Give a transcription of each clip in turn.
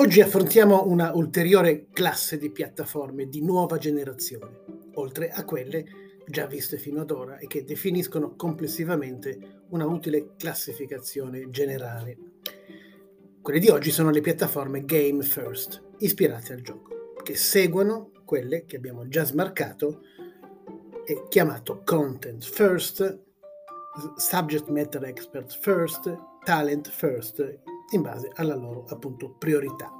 Oggi affrontiamo una ulteriore classe di piattaforme di nuova generazione, oltre a quelle già viste fino ad ora e che definiscono complessivamente una utile classificazione generale. Quelle di oggi sono le piattaforme Game First, ispirate al gioco, che seguono quelle che abbiamo già smarcato e chiamato Content First, Subject Matter Expert First, Talent First in base alla loro appunto priorità.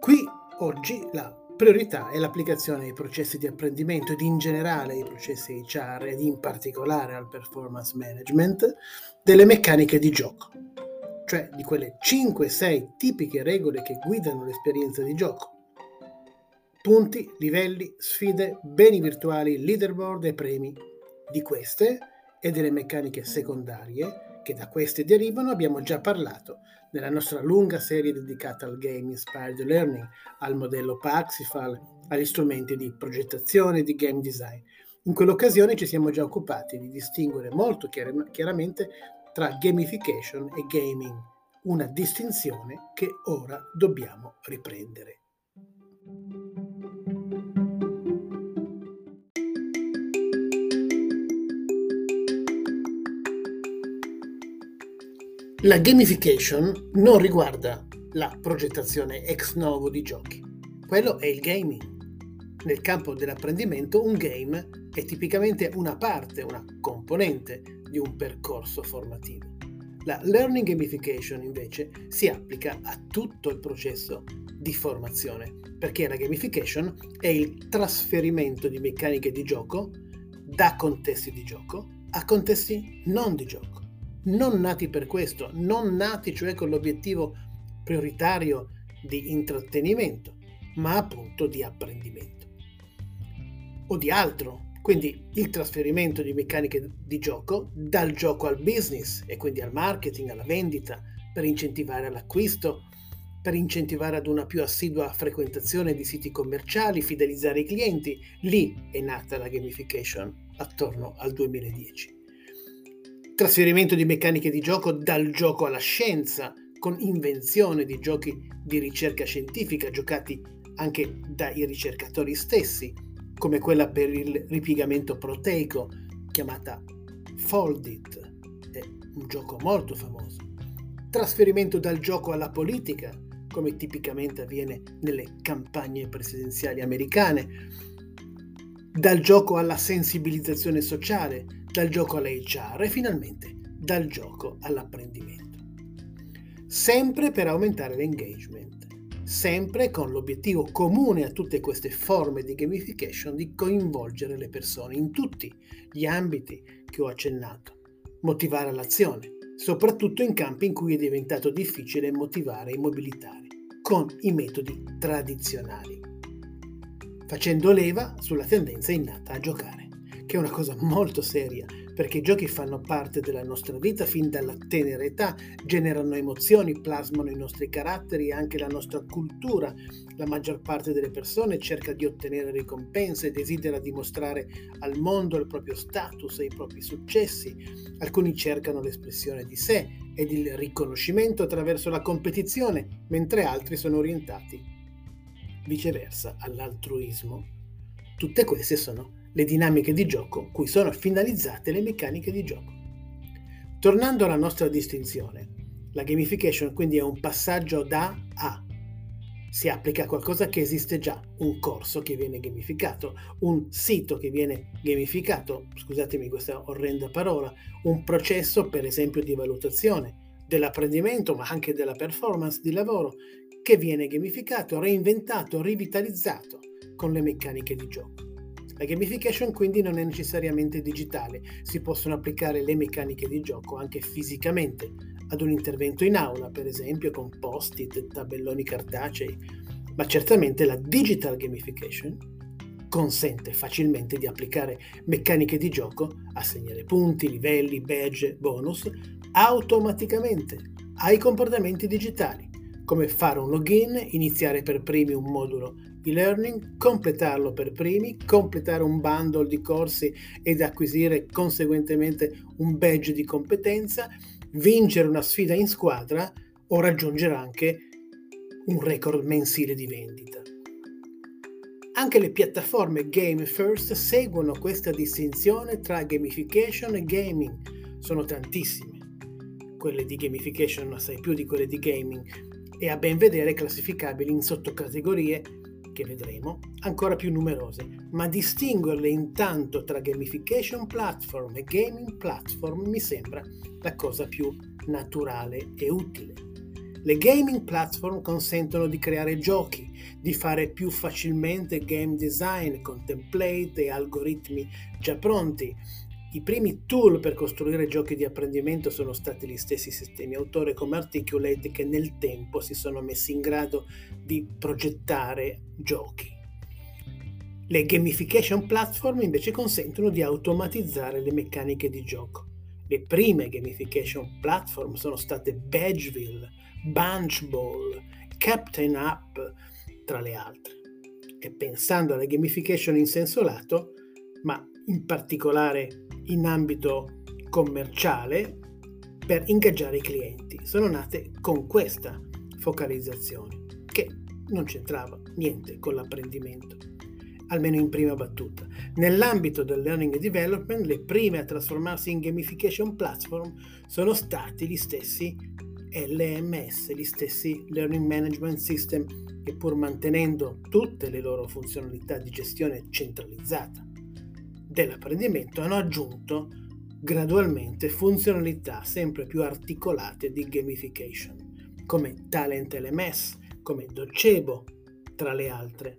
Qui oggi la priorità è l'applicazione ai processi di apprendimento ed in generale ai processi HR ed in particolare al performance management delle meccaniche di gioco, cioè di quelle 5-6 tipiche regole che guidano l'esperienza di gioco. Punti, livelli, sfide, beni virtuali, leaderboard e premi. Di queste e delle meccaniche secondarie che da queste derivano abbiamo già parlato nella nostra lunga serie dedicata al Game Inspired Learning, al modello Paxifal, agli strumenti di progettazione e di game design. In quell'occasione ci siamo già occupati di distinguere molto chiar- chiaramente tra gamification e gaming, una distinzione che ora dobbiamo riprendere. La gamification non riguarda la progettazione ex novo di giochi, quello è il gaming. Nel campo dell'apprendimento un game è tipicamente una parte, una componente di un percorso formativo. La learning gamification invece si applica a tutto il processo di formazione, perché la gamification è il trasferimento di meccaniche di gioco da contesti di gioco a contesti non di gioco non nati per questo, non nati cioè con l'obiettivo prioritario di intrattenimento, ma appunto di apprendimento o di altro. Quindi il trasferimento di meccaniche di gioco dal gioco al business e quindi al marketing, alla vendita, per incentivare l'acquisto, per incentivare ad una più assidua frequentazione di siti commerciali, fidelizzare i clienti. Lì è nata la gamification attorno al 2010 trasferimento di meccaniche di gioco dal gioco alla scienza, con invenzione di giochi di ricerca scientifica giocati anche dai ricercatori stessi, come quella per il ripiegamento proteico chiamata Foldit, è un gioco molto famoso. Trasferimento dal gioco alla politica, come tipicamente avviene nelle campagne presidenziali americane, dal gioco alla sensibilizzazione sociale, dal gioco all'HR e finalmente dal gioco all'apprendimento. Sempre per aumentare l'engagement, sempre con l'obiettivo comune a tutte queste forme di gamification di coinvolgere le persone in tutti gli ambiti che ho accennato, motivare l'azione, soprattutto in campi in cui è diventato difficile motivare e mobilitare con i metodi tradizionali, facendo leva sulla tendenza innata a giocare che è una cosa molto seria, perché i giochi fanno parte della nostra vita fin dalla tenera età, generano emozioni, plasmano i nostri caratteri e anche la nostra cultura. La maggior parte delle persone cerca di ottenere ricompense, desidera dimostrare al mondo il proprio status e i propri successi. Alcuni cercano l'espressione di sé ed il riconoscimento attraverso la competizione, mentre altri sono orientati viceversa all'altruismo. Tutte queste sono le dinamiche di gioco cui sono finalizzate le meccaniche di gioco. Tornando alla nostra distinzione, la gamification quindi è un passaggio da A. Si applica a qualcosa che esiste già, un corso che viene gamificato, un sito che viene gamificato, scusatemi questa orrenda parola, un processo per esempio di valutazione dell'apprendimento ma anche della performance di lavoro che viene gamificato, reinventato, rivitalizzato con le meccaniche di gioco. La gamification quindi non è necessariamente digitale, si possono applicare le meccaniche di gioco anche fisicamente, ad un intervento in aula, per esempio con post-it, tabelloni cartacei, ma certamente la digital gamification consente facilmente di applicare meccaniche di gioco, assegnare punti, livelli, badge, bonus automaticamente ai comportamenti digitali, come fare un login, iniziare per primi un modulo e-learning, completarlo per primi, completare un bundle di corsi ed acquisire conseguentemente un badge di competenza, vincere una sfida in squadra o raggiungere anche un record mensile di vendita. Anche le piattaforme Game First seguono questa distinzione tra gamification e gaming. Sono tantissime. Quelle di gamification assai più di quelle di gaming e a ben vedere classificabili in sottocategorie che vedremo ancora più numerose, ma distinguerle intanto tra gamification platform e gaming platform mi sembra la cosa più naturale e utile. Le gaming platform consentono di creare giochi, di fare più facilmente game design con template e algoritmi già pronti. I primi tool per costruire giochi di apprendimento sono stati gli stessi sistemi autore come Articulate che nel tempo si sono messi in grado di progettare giochi. Le gamification platform invece consentono di automatizzare le meccaniche di gioco. Le prime gamification platform sono state Badgeville, Bunch Ball, Captain Up, tra le altre. E pensando alla gamification in senso lato, ma in particolare in ambito commerciale, per ingaggiare i clienti. Sono nate con questa focalizzazione, che non c'entrava niente con l'apprendimento, almeno in prima battuta. Nell'ambito del learning development, le prime a trasformarsi in gamification platform sono stati gli stessi LMS, gli stessi Learning Management System, che pur mantenendo tutte le loro funzionalità di gestione centralizzata dell'apprendimento, hanno aggiunto gradualmente funzionalità sempre più articolate di gamification, come Talent LMS, come Docebo, tra le altre.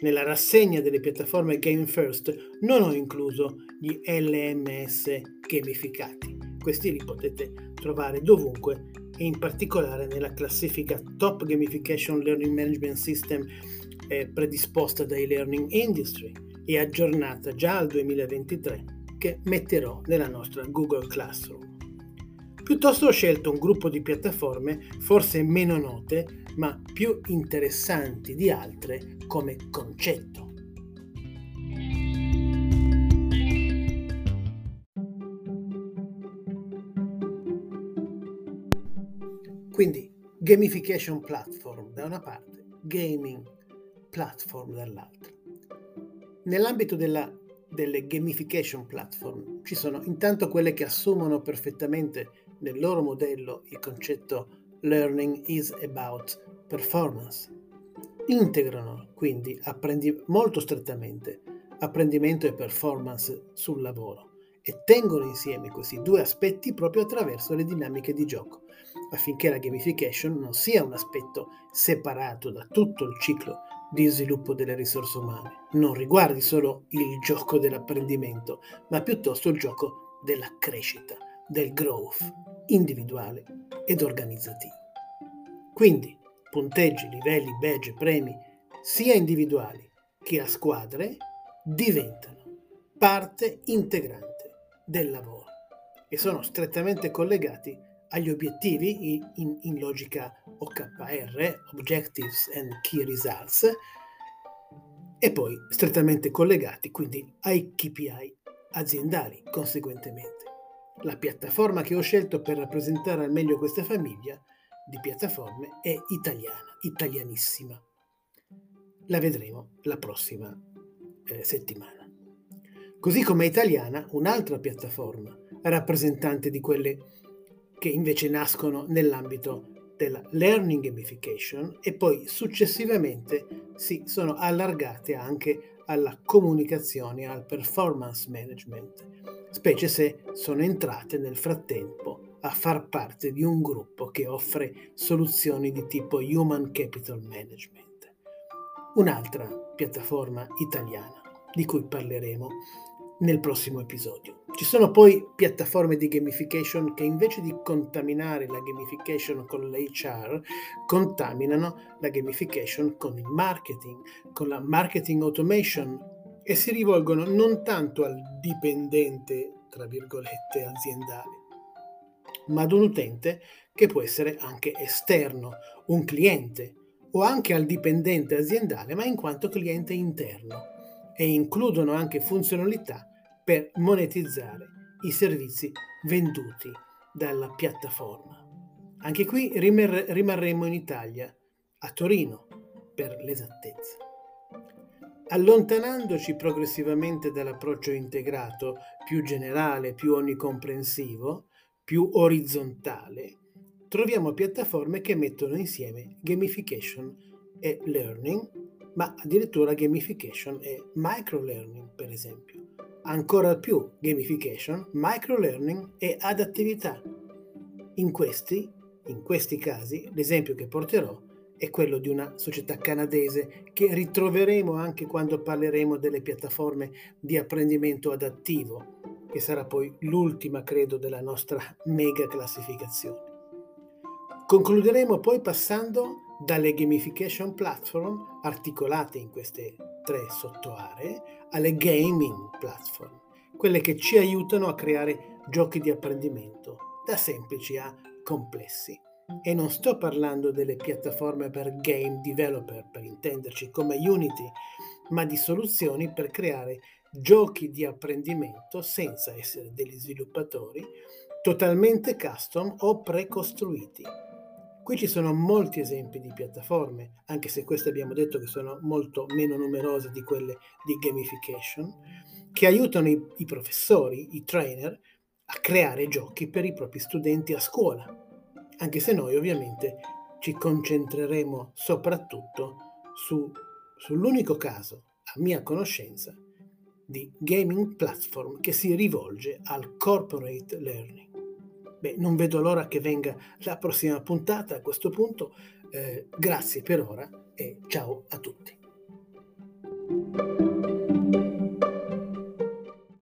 Nella rassegna delle piattaforme Game First non ho incluso gli LMS gamificati. Questi li potete trovare dovunque e in particolare nella classifica Top Gamification Learning Management System eh, predisposta dai Learning Industry e aggiornata già al 2023 che metterò nella nostra Google Classroom. Piuttosto ho scelto un gruppo di piattaforme forse meno note ma più interessanti di altre come concetto. Quindi gamification platform da una parte, gaming platform dall'altra. Nell'ambito della, delle gamification platform ci sono intanto quelle che assumono perfettamente nel loro modello il concetto learning is about performance. Integrano quindi apprendi- molto strettamente apprendimento e performance sul lavoro e tengono insieme questi due aspetti proprio attraverso le dinamiche di gioco, affinché la gamification non sia un aspetto separato da tutto il ciclo di sviluppo delle risorse umane, non riguardi solo il gioco dell'apprendimento, ma piuttosto il gioco della crescita, del growth individuale ed organizzativo. Quindi punteggi, livelli, badge, premi, sia individuali che a squadre, diventano parte integrante del lavoro e sono strettamente collegati agli obiettivi in, in, logica OKR, Objectives and Key Results, e poi strettamente collegati quindi ai KPI aziendali conseguentemente. La piattaforma che ho scelto per rappresentare al meglio questa famiglia di piattaforme è italiana, italianissima. La vedremo la prossima eh, settimana. Così come italiana un'altra piattaforma, rappresentante di quelle che invece nascono nell'ambito della learning gamification e poi successivamente si sono allargate anche alla comunicazione al performance management, specie se sono entrate nel frattempo a far parte di un gruppo che offre soluzioni di tipo Human Capital Management. Un'altra piattaforma italiana di cui parleremo nel prossimo episodio. Ci sono poi piattaforme di gamification che invece di contaminare la gamification con l'HR, contaminano la gamification con il marketing, con la marketing automation e si rivolgono non tanto al dipendente, tra virgolette, aziendale, ma ad un utente che può essere anche esterno, un cliente o anche al dipendente aziendale, ma in quanto cliente interno e includono anche funzionalità per monetizzare i servizi venduti dalla piattaforma. Anche qui rimarremo in Italia a Torino, per l'esattezza. Allontanandoci progressivamente dall'approccio integrato, più generale, più onnicomprensivo, più orizzontale, troviamo piattaforme che mettono insieme gamification e learning, ma addirittura gamification e microlearning, per esempio. Ancora più gamification, microlearning e adattività. In questi, in questi casi, l'esempio che porterò è quello di una società canadese che ritroveremo anche quando parleremo delle piattaforme di apprendimento adattivo, che sarà poi l'ultima, credo, della nostra mega classificazione. Concluderemo poi passando dalle gamification platform articolate in queste tre sottoaree alle gaming platform, quelle che ci aiutano a creare giochi di apprendimento da semplici a complessi. E non sto parlando delle piattaforme per game developer, per intenderci come Unity, ma di soluzioni per creare giochi di apprendimento senza essere degli sviluppatori, totalmente custom o precostruiti Qui ci sono molti esempi di piattaforme, anche se queste abbiamo detto che sono molto meno numerose di quelle di gamification, che aiutano i, i professori, i trainer, a creare giochi per i propri studenti a scuola, anche se noi ovviamente ci concentreremo soprattutto su, sull'unico caso, a mia conoscenza, di gaming platform che si rivolge al corporate learning. Beh, non vedo l'ora che venga la prossima puntata a questo punto. Eh, grazie per ora e ciao a tutti.